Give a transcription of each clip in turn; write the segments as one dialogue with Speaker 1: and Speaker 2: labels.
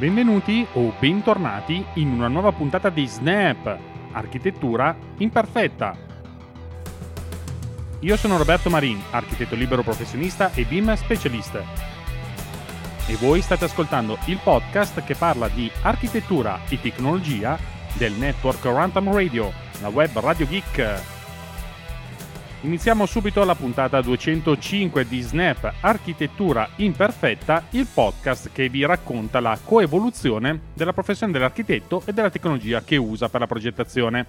Speaker 1: Benvenuti o bentornati in una nuova puntata di Snap, architettura imperfetta. Io sono Roberto Marin, architetto libero professionista e BIM specialista. E voi state ascoltando il podcast che parla di architettura e tecnologia del network Rantam Radio, la web Radio Geek. Iniziamo subito la puntata 205 di Snap Architettura Imperfetta, il podcast che vi racconta la coevoluzione della professione dell'architetto e della tecnologia che usa per la progettazione.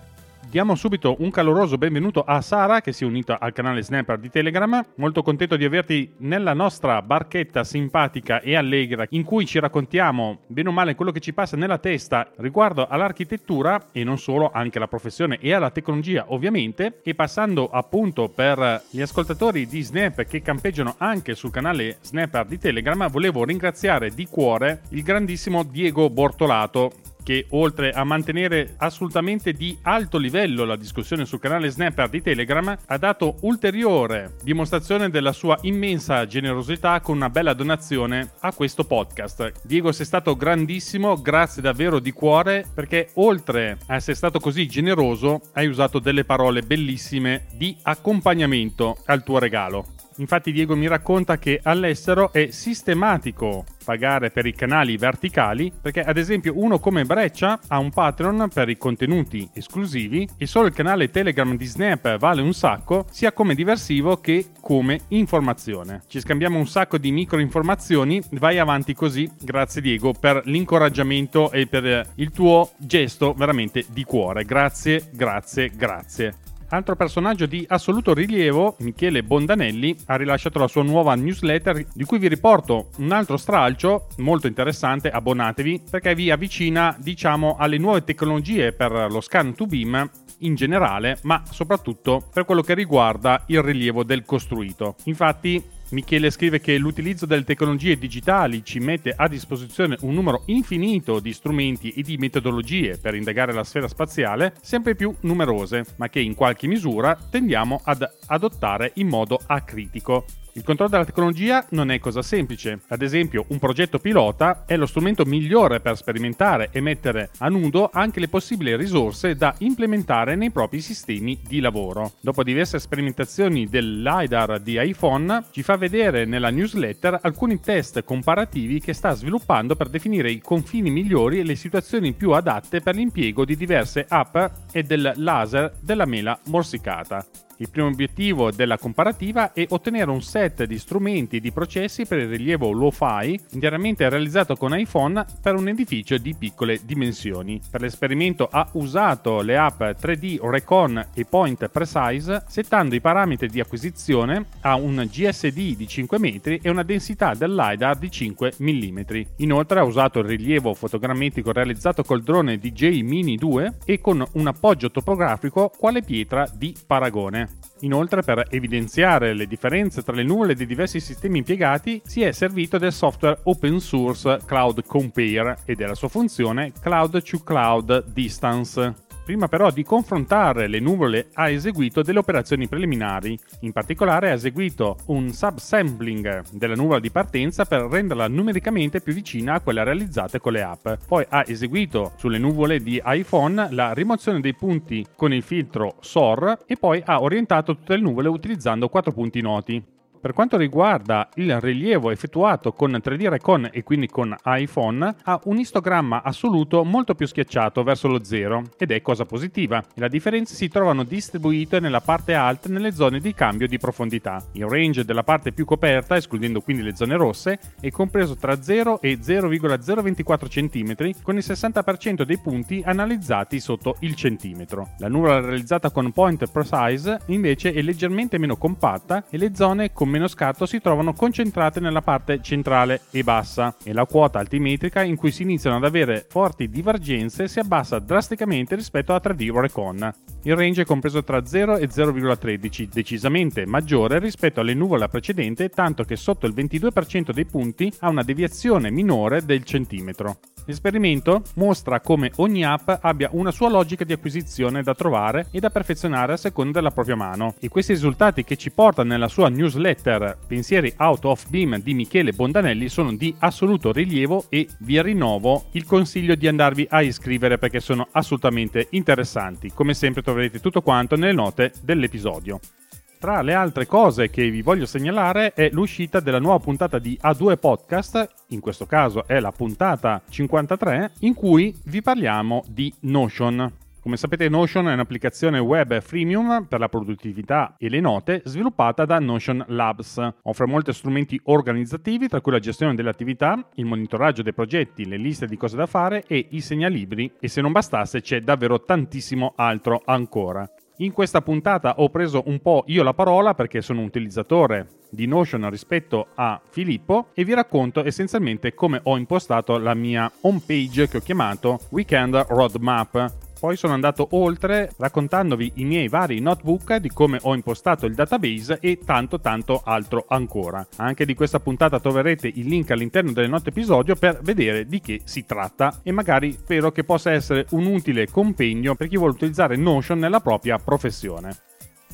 Speaker 1: Diamo subito un caloroso benvenuto a Sara che si è unita al canale Snapper di Telegram. Molto contento di averti nella nostra barchetta simpatica e allegra in cui ci raccontiamo bene o male quello che ci passa nella testa riguardo all'architettura e non solo, anche alla professione e alla tecnologia ovviamente. E passando appunto per gli ascoltatori di Snap che campeggiano anche sul canale Snapper di Telegram, volevo ringraziare di cuore il grandissimo Diego Bortolato che oltre a mantenere assolutamente di alto livello la discussione sul canale Snapper di Telegram, ha dato ulteriore dimostrazione della sua immensa generosità con una bella donazione a questo podcast. Diego sei stato grandissimo, grazie davvero di cuore perché oltre a essere stato così generoso hai usato delle parole bellissime di accompagnamento al tuo regalo. Infatti Diego mi racconta che all'estero è sistematico pagare per i canali verticali perché ad esempio uno come Breccia ha un Patreon per i contenuti esclusivi e solo il canale Telegram di Snap vale un sacco sia come diversivo che come informazione. Ci scambiamo un sacco di micro informazioni, vai avanti così, grazie Diego per l'incoraggiamento e per il tuo gesto veramente di cuore. Grazie, grazie, grazie. Altro personaggio di assoluto rilievo, Michele Bondanelli, ha rilasciato la sua nuova newsletter di cui vi riporto un altro stralcio molto interessante, abbonatevi, perché vi avvicina, diciamo, alle nuove tecnologie per lo scan to beam in generale, ma soprattutto per quello che riguarda il rilievo del costruito. Infatti, Michele scrive che l'utilizzo delle tecnologie digitali ci mette a disposizione un numero infinito di strumenti e di metodologie per indagare la sfera spaziale, sempre più numerose, ma che in qualche misura tendiamo ad adottare in modo acritico. Il controllo della tecnologia non è cosa semplice. Ad esempio, un progetto pilota è lo strumento migliore per sperimentare e mettere a nudo anche le possibili risorse da implementare nei propri sistemi di lavoro. Dopo diverse sperimentazioni del LiDAR di iPhone, ci fa vedere nella newsletter alcuni test comparativi che sta sviluppando per definire i confini migliori e le situazioni più adatte per l'impiego di diverse app e del laser della mela morsicata. Il primo obiettivo della comparativa è ottenere un set di strumenti e di processi per il rilievo low-fi interamente realizzato con iPhone per un edificio di piccole dimensioni. Per l'esperimento ha usato le app 3D Recon e Point Precise settando i parametri di acquisizione a un GSD di 5 metri e una densità del LiDAR di 5 mm. Inoltre ha usato il rilievo fotogrammetrico realizzato col drone DJ Mini 2 e con un appoggio topografico quale pietra di paragone. Inoltre, per evidenziare le differenze tra le nuvole dei diversi sistemi impiegati, si è servito del software open source Cloud Compare e della sua funzione Cloud to Cloud Distance. Prima però di confrontare le nuvole ha eseguito delle operazioni preliminari, in particolare ha eseguito un subsampling della nuvola di partenza per renderla numericamente più vicina a quella realizzate con le app. Poi ha eseguito sulle nuvole di iPhone la rimozione dei punti con il filtro SOR e poi ha orientato tutte le nuvole utilizzando quattro punti noti. Per quanto riguarda il rilievo effettuato con 3D Recon e quindi con iPhone, ha un istogramma assoluto molto più schiacciato verso lo zero ed è cosa positiva. Le differenze si trovano distribuite nella parte alta nelle zone di cambio di profondità. Il range della parte più coperta, escludendo quindi le zone rosse, è compreso tra 0 e 0,024 cm con il 60% dei punti analizzati sotto il centimetro. La nuvola realizzata con Point Precise invece è leggermente meno compatta e le zone con meno scatto si trovano concentrate nella parte centrale e bassa e la quota altimetrica in cui si iniziano ad avere forti divergenze si abbassa drasticamente rispetto a 3D Recon. Il range è compreso tra 0 e 0,13, decisamente maggiore rispetto alle nuvole precedente, tanto che sotto il 22% dei punti ha una deviazione minore del centimetro. L'esperimento mostra come ogni app abbia una sua logica di acquisizione da trovare e da perfezionare a seconda della propria mano e questi risultati che ci porta nella sua newsletter Pensieri Out of Beam di Michele Bondanelli sono di assoluto rilievo e vi rinnovo il consiglio di andarvi a iscrivere perché sono assolutamente interessanti. Come sempre troverete tutto quanto nelle note dell'episodio. Tra le altre cose che vi voglio segnalare è l'uscita della nuova puntata di A2 Podcast, in questo caso è la puntata 53, in cui vi parliamo di Notion. Come sapete Notion è un'applicazione web freemium per la produttività e le note sviluppata da Notion Labs. Offre molti strumenti organizzativi tra cui la gestione delle attività, il monitoraggio dei progetti, le liste di cose da fare e i segnalibri e se non bastasse c'è davvero tantissimo altro ancora. In questa puntata ho preso un po' io la parola perché sono un utilizzatore di Notion rispetto a Filippo e vi racconto essenzialmente come ho impostato la mia home page che ho chiamato Weekend Roadmap poi sono andato oltre raccontandovi i miei vari notebook di come ho impostato il database e tanto tanto altro ancora. Anche di questa puntata troverete il link all'interno del note episodio per vedere di che si tratta e magari spero che possa essere un utile compegno per chi vuole utilizzare Notion nella propria professione.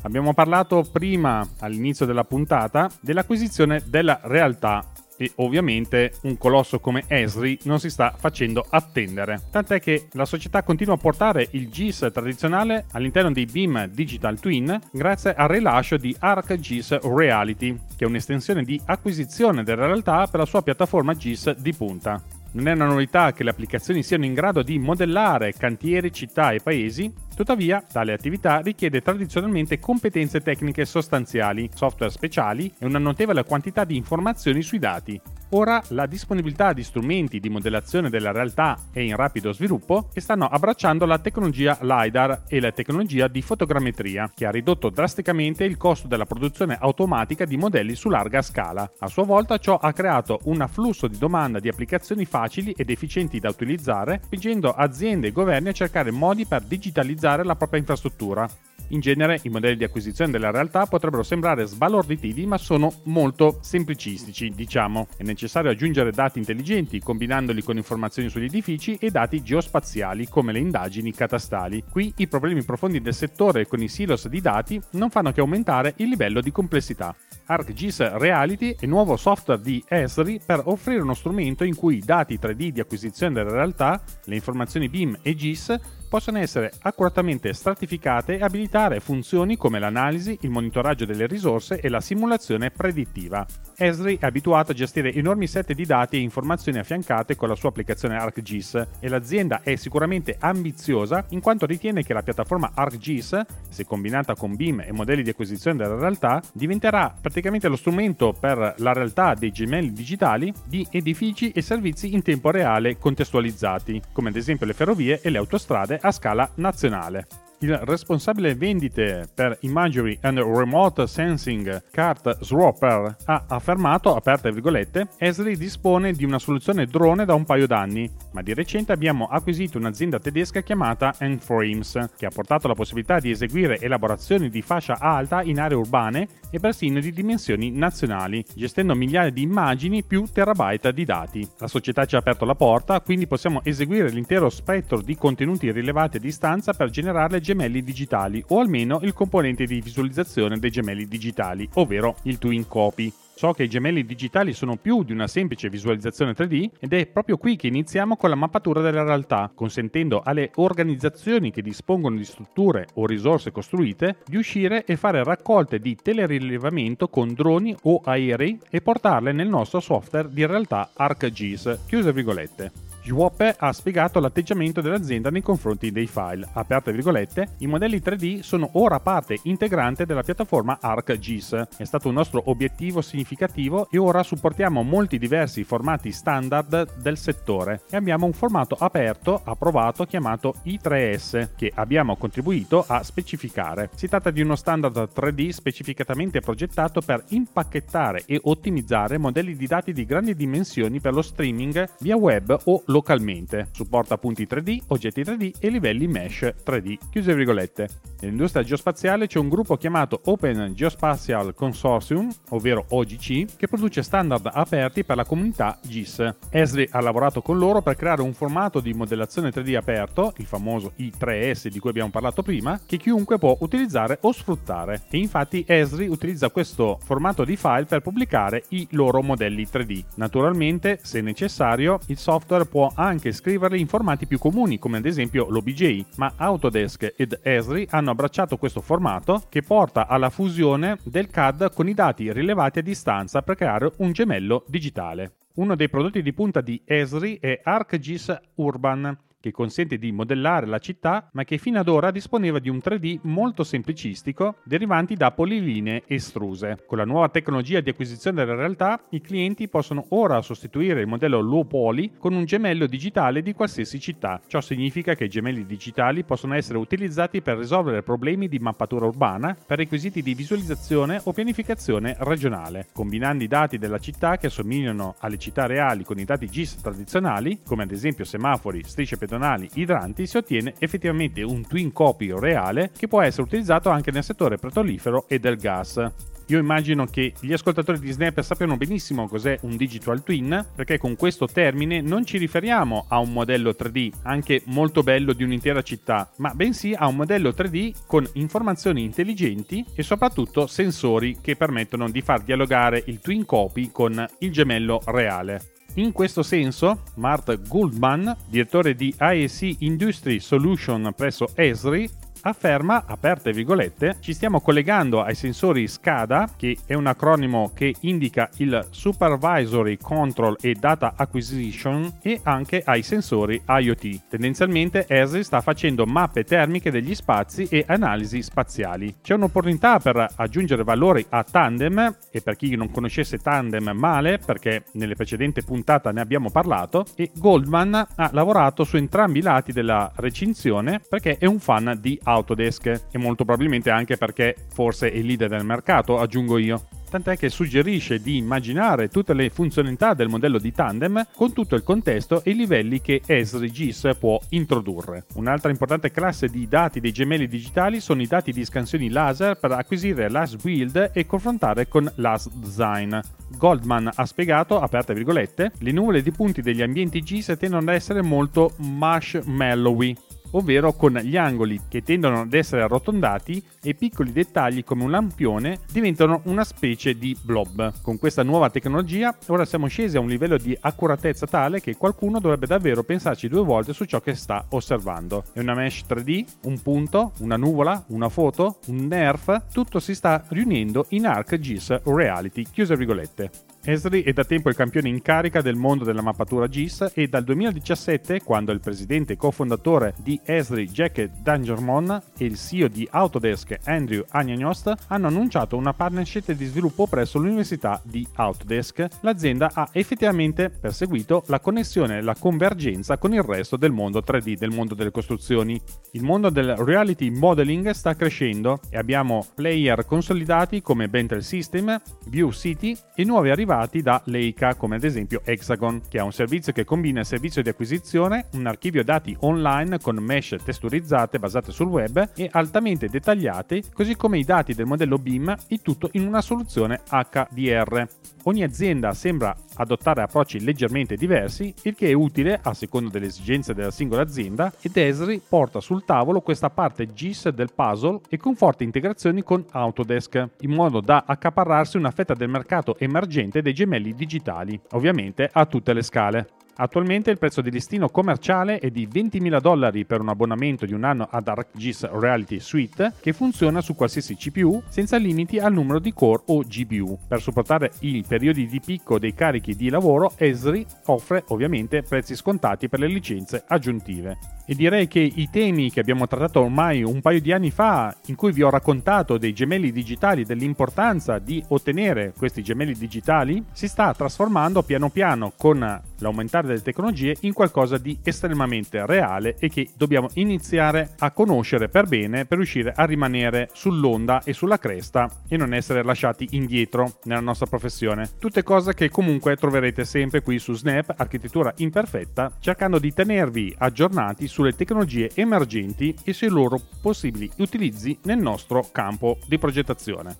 Speaker 1: Abbiamo parlato prima, all'inizio della puntata, dell'acquisizione della realtà e ovviamente un colosso come Esri non si sta facendo attendere. Tant'è che la società continua a portare il GIS tradizionale all'interno dei BIM Digital Twin grazie al rilascio di ArcGIS Reality, che è un'estensione di acquisizione della realtà per la sua piattaforma GIS di punta. Non è una novità che le applicazioni siano in grado di modellare cantieri, città e paesi, tuttavia tale attività richiede tradizionalmente competenze tecniche sostanziali, software speciali e una notevole quantità di informazioni sui dati. Ora la disponibilità di strumenti di modellazione della realtà è in rapido sviluppo e stanno abbracciando la tecnologia LiDAR e la tecnologia di fotogrammetria, che ha ridotto drasticamente il costo della produzione automatica di modelli su larga scala. A sua volta ciò ha creato un afflusso di domanda di applicazioni facili ed efficienti da utilizzare, spingendo aziende e governi a cercare modi per digitalizzare la propria infrastruttura. In genere i modelli di acquisizione della realtà potrebbero sembrare sbalorditivi ma sono molto semplicistici, diciamo. È necessario aggiungere dati intelligenti combinandoli con informazioni sugli edifici e dati geospaziali come le indagini catastali. Qui i problemi profondi del settore con i silos di dati non fanno che aumentare il livello di complessità. ArcGIS Reality è nuovo software di Esri per offrire uno strumento in cui i dati 3D di acquisizione della realtà, le informazioni BIM e GIS possono essere accuratamente stratificate e abilitare funzioni come l'analisi, il monitoraggio delle risorse e la simulazione predittiva. Esri è abituato a gestire enormi set di dati e informazioni affiancate con la sua applicazione ArcGIS e l'azienda è sicuramente ambiziosa in quanto ritiene che la piattaforma ArcGIS, se combinata con BIM e modelli di acquisizione della realtà, diventerà praticamente lo strumento per la realtà dei gemelli digitali di edifici e servizi in tempo reale contestualizzati, come ad esempio le ferrovie e le autostrade a scala nazionale. Il responsabile vendite per Imagery and Remote Sensing Cart Swapper ha affermato, aperte virgolette, Esri dispone di una soluzione drone da un paio d'anni, ma di recente abbiamo acquisito un'azienda tedesca chiamata Enframes, che ha portato la possibilità di eseguire elaborazioni di fascia alta in aree urbane e persino di dimensioni nazionali, gestendo migliaia di immagini più terabyte di dati. La società ci ha aperto la porta, quindi possiamo eseguire l'intero spettro di contenuti rilevati a distanza per generare gemelli digitali o almeno il componente di visualizzazione dei gemelli digitali, ovvero il twin copy. So che i gemelli digitali sono più di una semplice visualizzazione 3D ed è proprio qui che iniziamo con la mappatura della realtà, consentendo alle organizzazioni che dispongono di strutture o risorse costruite di uscire e fare raccolte di telerilevamento con droni o aerei e portarle nel nostro software di realtà ArcGIS. Chiuse virgolette. Schwab ha spiegato l'atteggiamento dell'azienda nei confronti dei file. Aperte virgolette, i modelli 3D sono ora parte integrante della piattaforma ArcGIS. È stato un nostro obiettivo significativo e ora supportiamo molti diversi formati standard del settore e abbiamo un formato aperto approvato chiamato I3S che abbiamo contribuito a specificare. Si tratta di uno standard 3D specificatamente progettato per impacchettare e ottimizzare modelli di dati di grandi dimensioni per lo streaming via web o lo localmente, supporta punti 3D, oggetti 3D e livelli mesh 3D. Chiuse virgolette. Nell'industria geospaziale c'è un gruppo chiamato Open Geospatial Consortium, ovvero OGC, che produce standard aperti per la comunità GIS. Esri ha lavorato con loro per creare un formato di modellazione 3D aperto, il famoso I3S di cui abbiamo parlato prima, che chiunque può utilizzare o sfruttare. E infatti Esri utilizza questo formato di file per pubblicare i loro modelli 3D. Naturalmente, se necessario, il software può anche scriverli in formati più comuni, come ad esempio l'OBJ, ma Autodesk ed Esri hanno abbracciato questo formato che porta alla fusione del CAD con i dati rilevati a distanza per creare un gemello digitale. Uno dei prodotti di punta di Esri è ArcGIS Urban, che consente di modellare la città, ma che fino ad ora disponeva di un 3D molto semplicistico derivanti da polilinee estruse. Con la nuova tecnologia di acquisizione della realtà, i clienti possono ora sostituire il modello low poly con un gemello digitale di qualsiasi città. Ciò significa che i gemelli digitali possono essere utilizzati per risolvere problemi di mappatura urbana, per requisiti di visualizzazione o pianificazione regionale, combinando i dati della città che assomigliano alle città reali con i dati GIS tradizionali, come ad esempio semafori, strisce pedonali pedonali idranti si ottiene effettivamente un twin copy reale che può essere utilizzato anche nel settore petrolifero e del gas. Io immagino che gli ascoltatori di Snap sappiano benissimo cos'è un digital twin, perché con questo termine non ci riferiamo a un modello 3D, anche molto bello di un'intera città, ma bensì a un modello 3D con informazioni intelligenti e soprattutto sensori che permettono di far dialogare il twin copy con il gemello reale. In questo senso, Mart Goldman, direttore di IEC Industry Solution presso Esri, afferma, aperte virgolette, ci stiamo collegando ai sensori SCADA, che è un acronimo che indica il Supervisory Control e Data Acquisition, e anche ai sensori IoT. Tendenzialmente ESRI sta facendo mappe termiche degli spazi e analisi spaziali. C'è un'opportunità per aggiungere valori a Tandem, e per chi non conoscesse Tandem male, perché nelle precedenti puntate ne abbiamo parlato, e Goldman ha lavorato su entrambi i lati della recinzione perché è un fan di Autodesk e molto probabilmente anche perché forse è il leader del mercato, aggiungo io tant'è che suggerisce di immaginare tutte le funzionalità del modello di tandem con tutto il contesto e i livelli che Esri GIS può introdurre. Un'altra importante classe di dati dei gemelli digitali sono i dati di scansioni laser per acquisire l'AS build e confrontare con l'AS design. Goldman ha spiegato, aperte virgolette, le nuvole di punti degli ambienti GIS tendono ad essere molto marshmallowy, ovvero con gli angoli che tendono ad essere arrotondati e piccoli dettagli come un lampione diventano una specie di blob. Con questa nuova tecnologia ora siamo scesi a un livello di accuratezza tale che qualcuno dovrebbe davvero pensarci due volte su ciò che sta osservando. È una mesh 3D, un punto, una nuvola, una foto, un nerf, tutto si sta riunendo in ArcGIS Reality, chiuse virgolette. Esri è da tempo il campione in carica del mondo della mappatura GIS e dal 2017, quando il presidente e cofondatore di Esri Jack Dangermon e il CEO di Autodesk Andrew Agnagnost hanno annunciato una partnership di sviluppo presso l'Università di Autodesk, l'azienda ha effettivamente perseguito la connessione e la convergenza con il resto del mondo 3D, del mondo delle costruzioni. Il mondo del reality modeling sta crescendo e abbiamo player consolidati come Bentel System, View City e nuovi arrivati da Leica, come ad esempio Hexagon, che ha un servizio che combina il servizio di acquisizione, un archivio dati online con mesh texturizzate basate sul web e altamente dettagliate, così come i dati del modello BIM, il tutto in una soluzione HDR. Ogni azienda sembra adottare approcci leggermente diversi, il che è utile a seconda delle esigenze della singola azienda, ed Esri porta sul tavolo questa parte GIS del puzzle e con forti integrazioni con Autodesk, in modo da accaparrarsi una fetta del mercato emergente dei gemelli digitali, ovviamente a tutte le scale. Attualmente il prezzo di listino commerciale è di 20.000 dollari per un abbonamento di un anno ad ArcGIS Reality Suite che funziona su qualsiasi CPU senza limiti al numero di core o GPU. Per supportare i periodi di picco dei carichi di lavoro, Esri offre ovviamente prezzi scontati per le licenze aggiuntive. E direi che i temi che abbiamo trattato ormai un paio di anni fa, in cui vi ho raccontato dei gemelli digitali, dell'importanza di ottenere questi gemelli digitali, si sta trasformando piano piano con l'aumentare delle tecnologie in qualcosa di estremamente reale e che dobbiamo iniziare a conoscere per bene per riuscire a rimanere sull'onda e sulla cresta e non essere lasciati indietro nella nostra professione. Tutte cose che comunque troverete sempre qui su Snap Architettura Imperfetta, cercando di tenervi aggiornati sulle tecnologie emergenti e sui loro possibili utilizzi nel nostro campo di progettazione.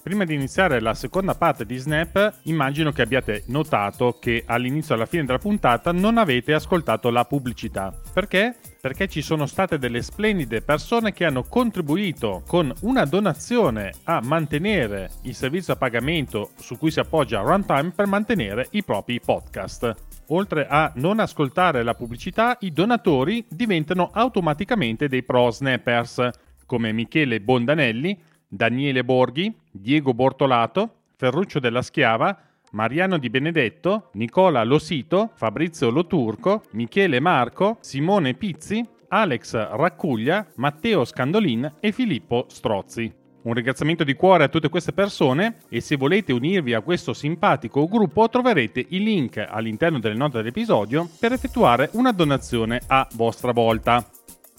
Speaker 1: Prima di iniziare la seconda parte di Snap, immagino che abbiate notato che all'inizio e alla fine della puntata non avete ascoltato la pubblicità. Perché? Perché ci sono state delle splendide persone che hanno contribuito con una donazione a mantenere il servizio a pagamento su cui si appoggia Runtime per mantenere i propri podcast oltre a non ascoltare la pubblicità, i donatori diventano automaticamente dei pro snappers, come Michele Bondanelli, Daniele Borghi, Diego Bortolato, Ferruccio della Schiava, Mariano Di Benedetto, Nicola Losito, Fabrizio Loturco, Michele Marco, Simone Pizzi, Alex Raccuglia, Matteo Scandolin e Filippo Strozzi. Un ringraziamento di cuore a tutte queste persone e se volete unirvi a questo simpatico gruppo troverete i link all'interno delle note dell'episodio per effettuare una donazione a vostra volta.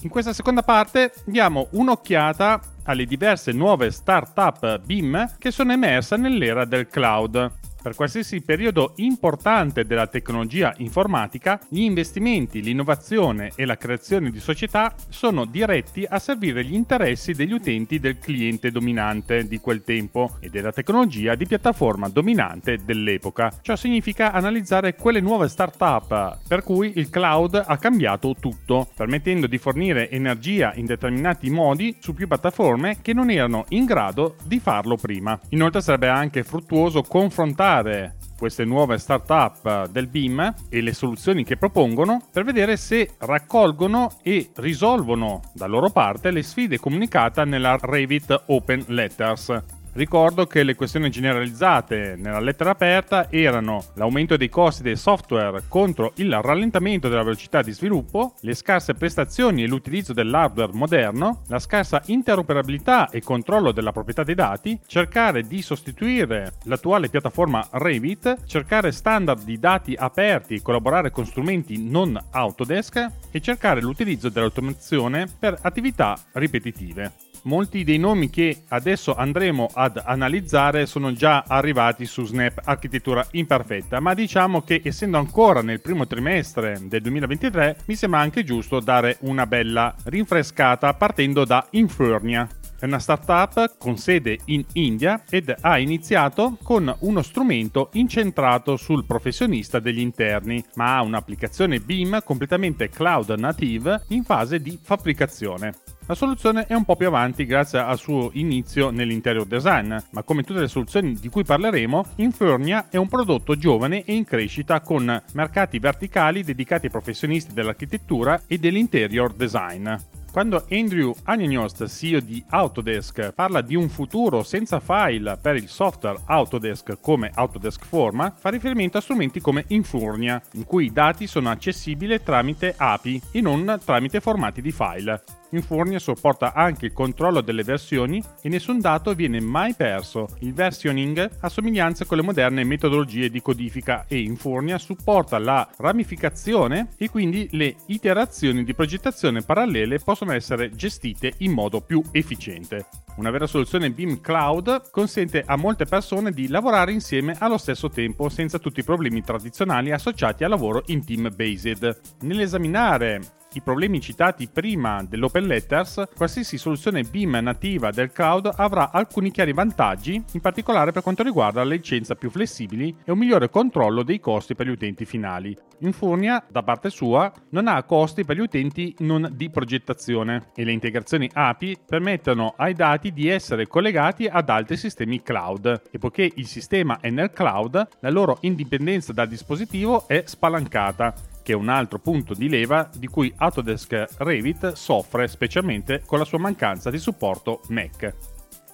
Speaker 1: In questa seconda parte diamo un'occhiata alle diverse nuove startup BIM che sono emerse nell'era del cloud. Per qualsiasi periodo importante della tecnologia informatica, gli investimenti, l'innovazione e la creazione di società sono diretti a servire gli interessi degli utenti del cliente dominante di quel tempo e della tecnologia di piattaforma dominante dell'epoca. Ciò significa analizzare quelle nuove start-up per cui il cloud ha cambiato tutto, permettendo di fornire energia in determinati modi su più piattaforme che non erano in grado di farlo prima. Inoltre sarebbe anche fruttuoso confrontare valutare queste nuove startup del BIM e le soluzioni che propongono per vedere se raccolgono e risolvono da loro parte le sfide comunicate nella Revit Open Letters Ricordo che le questioni generalizzate nella lettera aperta erano l'aumento dei costi del software contro il rallentamento della velocità di sviluppo, le scarse prestazioni e l'utilizzo dell'hardware moderno, la scarsa interoperabilità e controllo della proprietà dei dati, cercare di sostituire l'attuale piattaforma Revit, cercare standard di dati aperti e collaborare con strumenti non Autodesk e cercare l'utilizzo dell'automazione per attività ripetitive molti dei nomi che adesso andremo ad analizzare sono già arrivati su Snap Architettura Imperfetta, ma diciamo che essendo ancora nel primo trimestre del 2023 mi sembra anche giusto dare una bella rinfrescata partendo da Infernia. È una startup con sede in India ed ha iniziato con uno strumento incentrato sul professionista degli interni, ma ha un'applicazione BIM completamente cloud native in fase di fabbricazione. La soluzione è un po' più avanti grazie al suo inizio nell'interior design, ma come tutte le soluzioni di cui parleremo, Infernia è un prodotto giovane e in crescita con mercati verticali dedicati ai professionisti dell'architettura e dell'interior design. Quando Andrew Agnenost, CEO di Autodesk, parla di un futuro senza file per il software Autodesk come Autodesk Forma, fa riferimento a strumenti come Infurnia, in cui i dati sono accessibili tramite API e non tramite formati di file. Infurnia supporta anche il controllo delle versioni e nessun dato viene mai perso. Il versioning ha somiglianze con le moderne metodologie di codifica e Infurnia supporta la ramificazione e quindi le iterazioni di progettazione parallele possono essere gestite in modo più efficiente. Una vera soluzione BIM Cloud consente a molte persone di lavorare insieme allo stesso tempo senza tutti i problemi tradizionali associati al lavoro in team based. Nell'esaminare i problemi citati prima dell'Open Letters, qualsiasi soluzione BIM nativa del cloud avrà alcuni chiari vantaggi, in particolare per quanto riguarda le licenze più flessibili e un migliore controllo dei costi per gli utenti finali. Infurnia, da parte sua, non ha costi per gli utenti non di progettazione e le integrazioni API permettono ai dati di essere collegati ad altri sistemi cloud e poiché il sistema è nel cloud, la loro indipendenza dal dispositivo è spalancata che è un altro punto di leva di cui Autodesk Revit soffre specialmente con la sua mancanza di supporto Mac.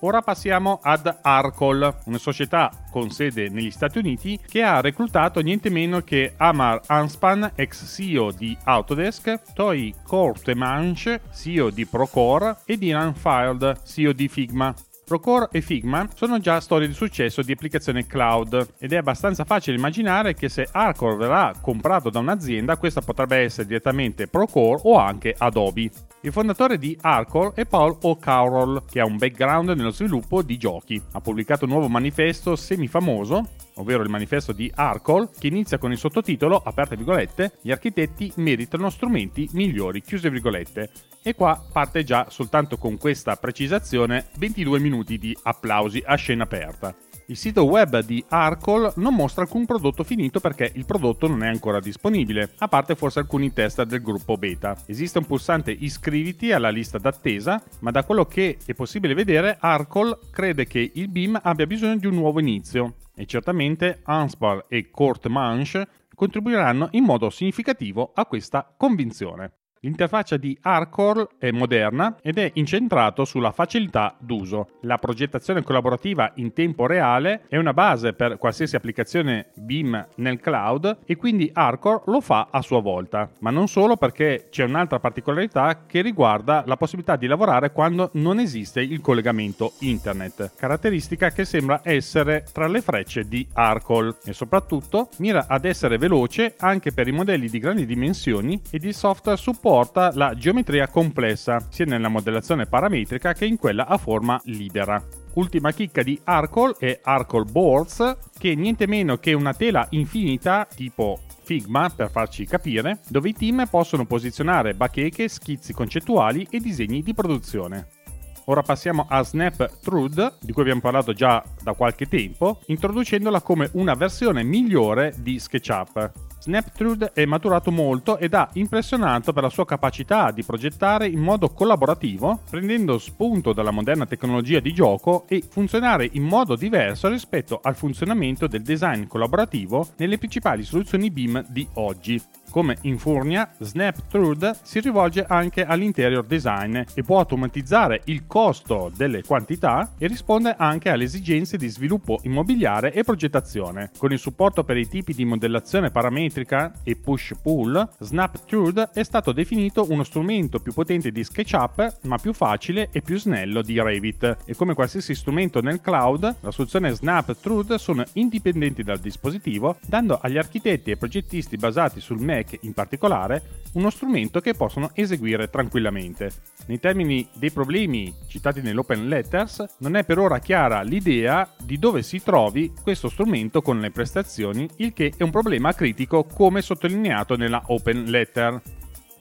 Speaker 1: Ora passiamo ad Arcol, una società con sede negli Stati Uniti che ha reclutato niente meno che Amar Anspan, ex CEO di Autodesk, Toy Kortemanche, CEO di Procore e Dylan Field, CEO di Figma. Procore e Figma sono già storie di successo di applicazioni cloud ed è abbastanza facile immaginare che se Arcor verrà comprato da un'azienda questa potrebbe essere direttamente Procore o anche Adobe. Il fondatore di Arcor è Paul O'Carroll, che ha un background nello sviluppo di giochi. Ha pubblicato un nuovo manifesto semifamoso ovvero il manifesto di Arcol, che inizia con il sottotitolo, aperte virgolette, gli architetti meritano strumenti migliori, chiuse virgolette. E qua parte già soltanto con questa precisazione 22 minuti di applausi a scena aperta. Il sito web di Arcol non mostra alcun prodotto finito perché il prodotto non è ancora disponibile, a parte forse alcuni test del gruppo beta. Esiste un pulsante iscriviti alla lista d'attesa, ma da quello che è possibile vedere Arcol crede che il BIM abbia bisogno di un nuovo inizio e certamente Anspar e Court Manche contribuiranno in modo significativo a questa convinzione. L'interfaccia di Arcor è moderna ed è incentrato sulla facilità d'uso. La progettazione collaborativa in tempo reale è una base per qualsiasi applicazione BIM nel cloud e quindi Arcor lo fa a sua volta. Ma non solo perché c'è un'altra particolarità che riguarda la possibilità di lavorare quando non esiste il collegamento internet, caratteristica che sembra essere tra le frecce di Arcol e soprattutto mira ad essere veloce anche per i modelli di grandi dimensioni ed il software supporta supporta la geometria complessa, sia nella modellazione parametrica che in quella a forma libera. Ultima chicca di Arcol è Arcol Boards, che è niente meno che una tela infinita tipo Figma, per farci capire, dove i team possono posizionare bacheche, schizzi concettuali e disegni di produzione. Ora passiamo a Snap Trude, di cui abbiamo parlato già da qualche tempo, introducendola come una versione migliore di SketchUp. Snaptrude è maturato molto ed ha impressionato per la sua capacità di progettare in modo collaborativo, prendendo spunto dalla moderna tecnologia di gioco e funzionare in modo diverso rispetto al funzionamento del design collaborativo nelle principali soluzioni BIM di oggi. Come in Furnia, SnapTrude si rivolge anche all'interior design e può automatizzare il costo delle quantità e risponde anche alle esigenze di sviluppo immobiliare e progettazione. Con il supporto per i tipi di modellazione parametrica e push-pull, SnapTrude è stato definito uno strumento più potente di SketchUp, ma più facile e più snello di Revit. E come qualsiasi strumento nel cloud, la soluzione SnapTrude sono indipendenti dal dispositivo, dando agli architetti e progettisti basati sul Mac Mac in particolare, uno strumento che possono eseguire tranquillamente. Nei termini dei problemi citati nell'Open Letters, non è per ora chiara l'idea di dove si trovi questo strumento con le prestazioni, il che è un problema critico come sottolineato nella Open Letter.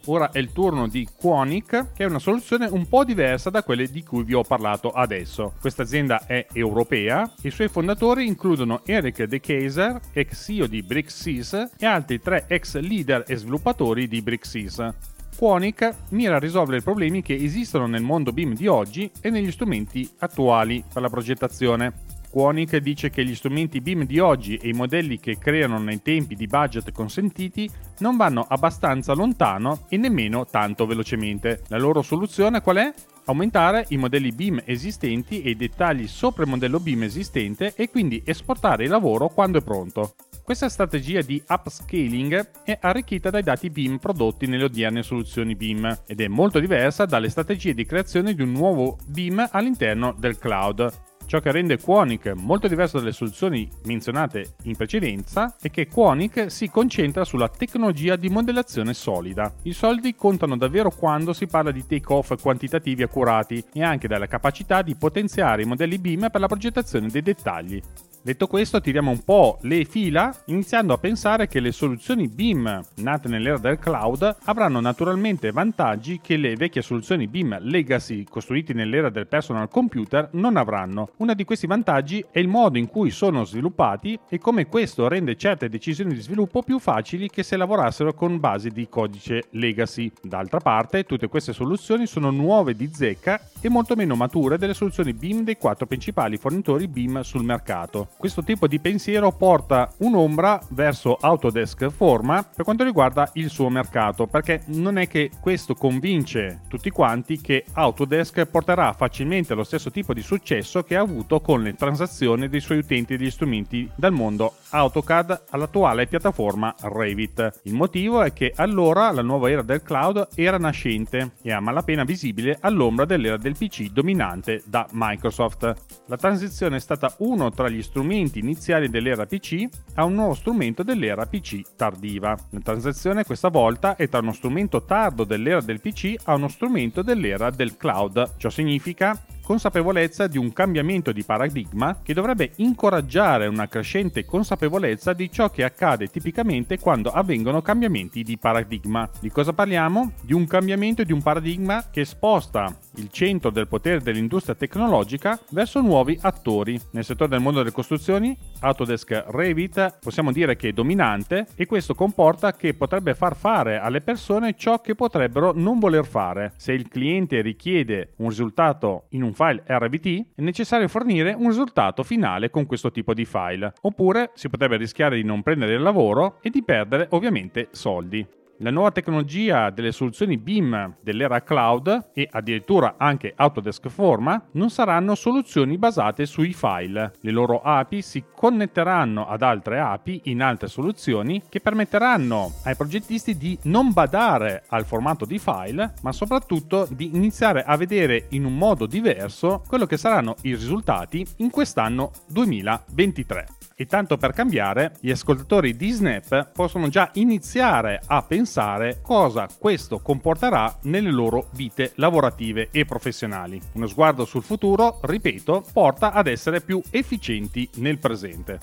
Speaker 1: Ora è il turno di Quonic, che è una soluzione un po' diversa da quelle di cui vi ho parlato adesso. Questa azienda è europea, i suoi fondatori includono Eric De Keyser, ex CEO di Brixis, e altri tre ex leader e sviluppatori di Brixis. Quonic mira a risolvere i problemi che esistono nel mondo BIM di oggi e negli strumenti attuali per la progettazione. Quonic dice che gli strumenti BIM di oggi e i modelli che creano nei tempi di budget consentiti non vanno abbastanza lontano e nemmeno tanto velocemente. La loro soluzione qual è? Aumentare i modelli BIM esistenti e i dettagli sopra il modello BIM esistente e quindi esportare il lavoro quando è pronto. Questa strategia di upscaling è arricchita dai dati BIM prodotti nelle odierne soluzioni BIM ed è molto diversa dalle strategie di creazione di un nuovo BIM all'interno del cloud. Ciò che rende Quonic molto diverso dalle soluzioni menzionate in precedenza è che Quonic si concentra sulla tecnologia di modellazione solida. I soldi contano davvero quando si parla di take-off quantitativi accurati e anche dalla capacità di potenziare i modelli BIM per la progettazione dei dettagli. Detto questo, tiriamo un po' le fila, iniziando a pensare che le soluzioni BIM nate nell'era del cloud avranno naturalmente vantaggi che le vecchie soluzioni BIM legacy costruite nell'era del personal computer non avranno. Uno di questi vantaggi è il modo in cui sono sviluppati e come questo rende certe decisioni di sviluppo più facili che se lavorassero con basi di codice legacy. D'altra parte, tutte queste soluzioni sono nuove di zecca e molto meno mature delle soluzioni BIM dei quattro principali fornitori BIM sul mercato. Questo tipo di pensiero porta un'ombra verso Autodesk Forma per quanto riguarda il suo mercato, perché non è che questo convince tutti quanti che Autodesk porterà facilmente lo stesso tipo di successo che ha avuto con le transazioni dei suoi utenti degli strumenti dal mondo AutoCAD all'attuale piattaforma Revit. Il motivo è che allora la nuova era del cloud era nascente e a malapena visibile all'ombra dell'era del PC dominante da Microsoft. La transizione è stata uno tra gli strumenti iniziali dell'era PC a un nuovo strumento dell'era PC tardiva. La transizione questa volta è tra uno strumento tardo dell'era del PC a uno strumento dell'era del cloud. Ciò significa consapevolezza di un cambiamento di paradigma che dovrebbe incoraggiare una crescente consapevolezza di ciò che accade tipicamente quando avvengono cambiamenti di paradigma. Di cosa parliamo? Di un cambiamento di un paradigma che sposta il centro del potere dell'industria tecnologica verso nuovi attori. Nel settore del mondo delle costruzioni, Autodesk Revit possiamo dire che è dominante e questo comporta che potrebbe far fare alle persone ciò che potrebbero non voler fare. Se il cliente richiede un risultato in un file RVT, è necessario fornire un risultato finale con questo tipo di file, oppure si potrebbe rischiare di non prendere il lavoro e di perdere ovviamente soldi. La nuova tecnologia delle soluzioni BIM dell'era cloud e addirittura anche Autodesk Forma non saranno soluzioni basate sui file. Le loro API si connetteranno ad altre API in altre soluzioni che permetteranno ai progettisti di non badare al formato di file, ma soprattutto di iniziare a vedere in un modo diverso quello che saranno i risultati in quest'anno 2023. E tanto per cambiare, gli ascoltatori di Snap possono già iniziare a pensare cosa questo comporterà nelle loro vite lavorative e professionali. Uno sguardo sul futuro, ripeto, porta ad essere più efficienti nel presente.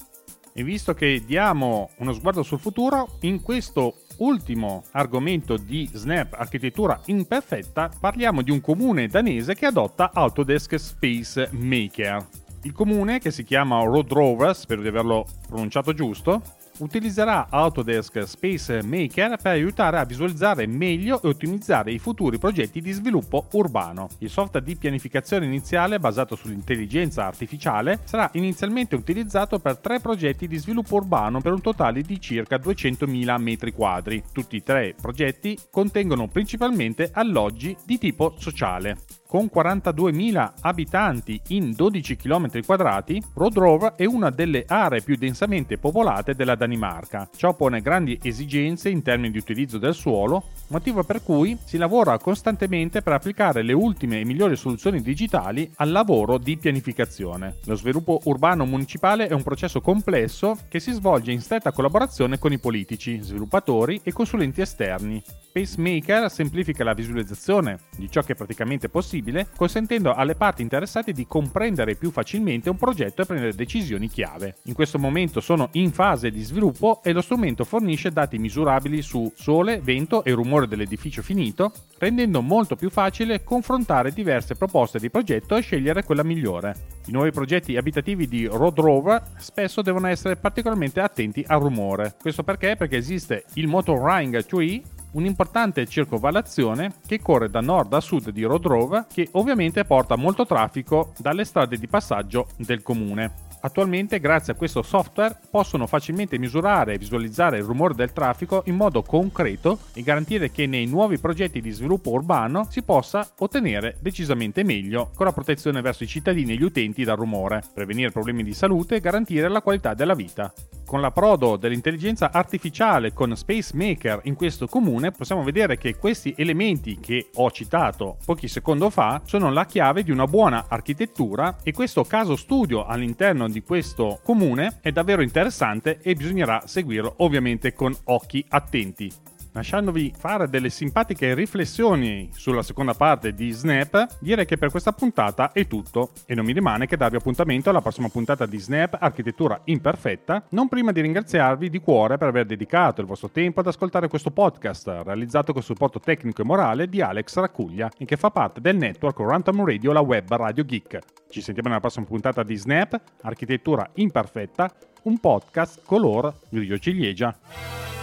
Speaker 1: E visto che diamo uno sguardo sul futuro, in questo ultimo argomento di Snap architettura imperfetta, parliamo di un comune danese che adotta Autodesk Space Maker. Il comune, che si chiama Road Rover, spero di averlo pronunciato giusto, utilizzerà Autodesk Space Maker per aiutare a visualizzare meglio e ottimizzare i futuri progetti di sviluppo urbano. Il software di pianificazione iniziale basato sull'intelligenza artificiale sarà inizialmente utilizzato per tre progetti di sviluppo urbano per un totale di circa 200.000 m2. Tutti e tre progetti contengono principalmente alloggi di tipo sociale. Con 42.000 abitanti in 12 km 2 Road è una delle aree più densamente popolate della Danimarca. Ciò pone grandi esigenze in termini di utilizzo del suolo, motivo per cui si lavora costantemente per applicare le ultime e migliori soluzioni digitali al lavoro di pianificazione. Lo sviluppo urbano municipale è un processo complesso che si svolge in stretta collaborazione con i politici, sviluppatori e consulenti esterni. Pacemaker semplifica la visualizzazione di ciò che è praticamente possibile, consentendo alle parti interessate di comprendere più facilmente un progetto e prendere decisioni chiave. In questo momento sono in fase di sviluppo e lo strumento fornisce dati misurabili su sole, vento e rumore dell'edificio finito, rendendo molto più facile confrontare diverse proposte di progetto e scegliere quella migliore. I nuovi progetti abitativi di Road Rover spesso devono essere particolarmente attenti al rumore. Questo perché? Perché esiste il Motor Ring Tree un'importante circonvallazione che corre da nord a sud di Rodrove che ovviamente porta molto traffico dalle strade di passaggio del comune. Attualmente, grazie a questo software, possono facilmente misurare e visualizzare il rumore del traffico in modo concreto e garantire che nei nuovi progetti di sviluppo urbano si possa ottenere decisamente meglio con la protezione verso i cittadini e gli utenti dal rumore, prevenire problemi di salute e garantire la qualità della vita. Con l'approdo dell'intelligenza artificiale con Space Maker in questo comune possiamo vedere che questi elementi che ho citato pochi secondi fa sono la chiave di una buona architettura e questo caso studio all'interno di questo comune è davvero interessante e bisognerà seguirlo ovviamente con occhi attenti lasciandovi fare delle simpatiche riflessioni sulla seconda parte di Snap, direi che per questa puntata è tutto e non mi rimane che darvi appuntamento alla prossima puntata di Snap Architettura Imperfetta, non prima di ringraziarvi di cuore per aver dedicato il vostro tempo ad ascoltare questo podcast realizzato con supporto tecnico e morale di Alex Raccuglia e che fa parte del network Rantom Radio La Web Radio Geek. Ci sentiamo nella prossima puntata di Snap Architettura Imperfetta, un podcast color grigio ciliegia.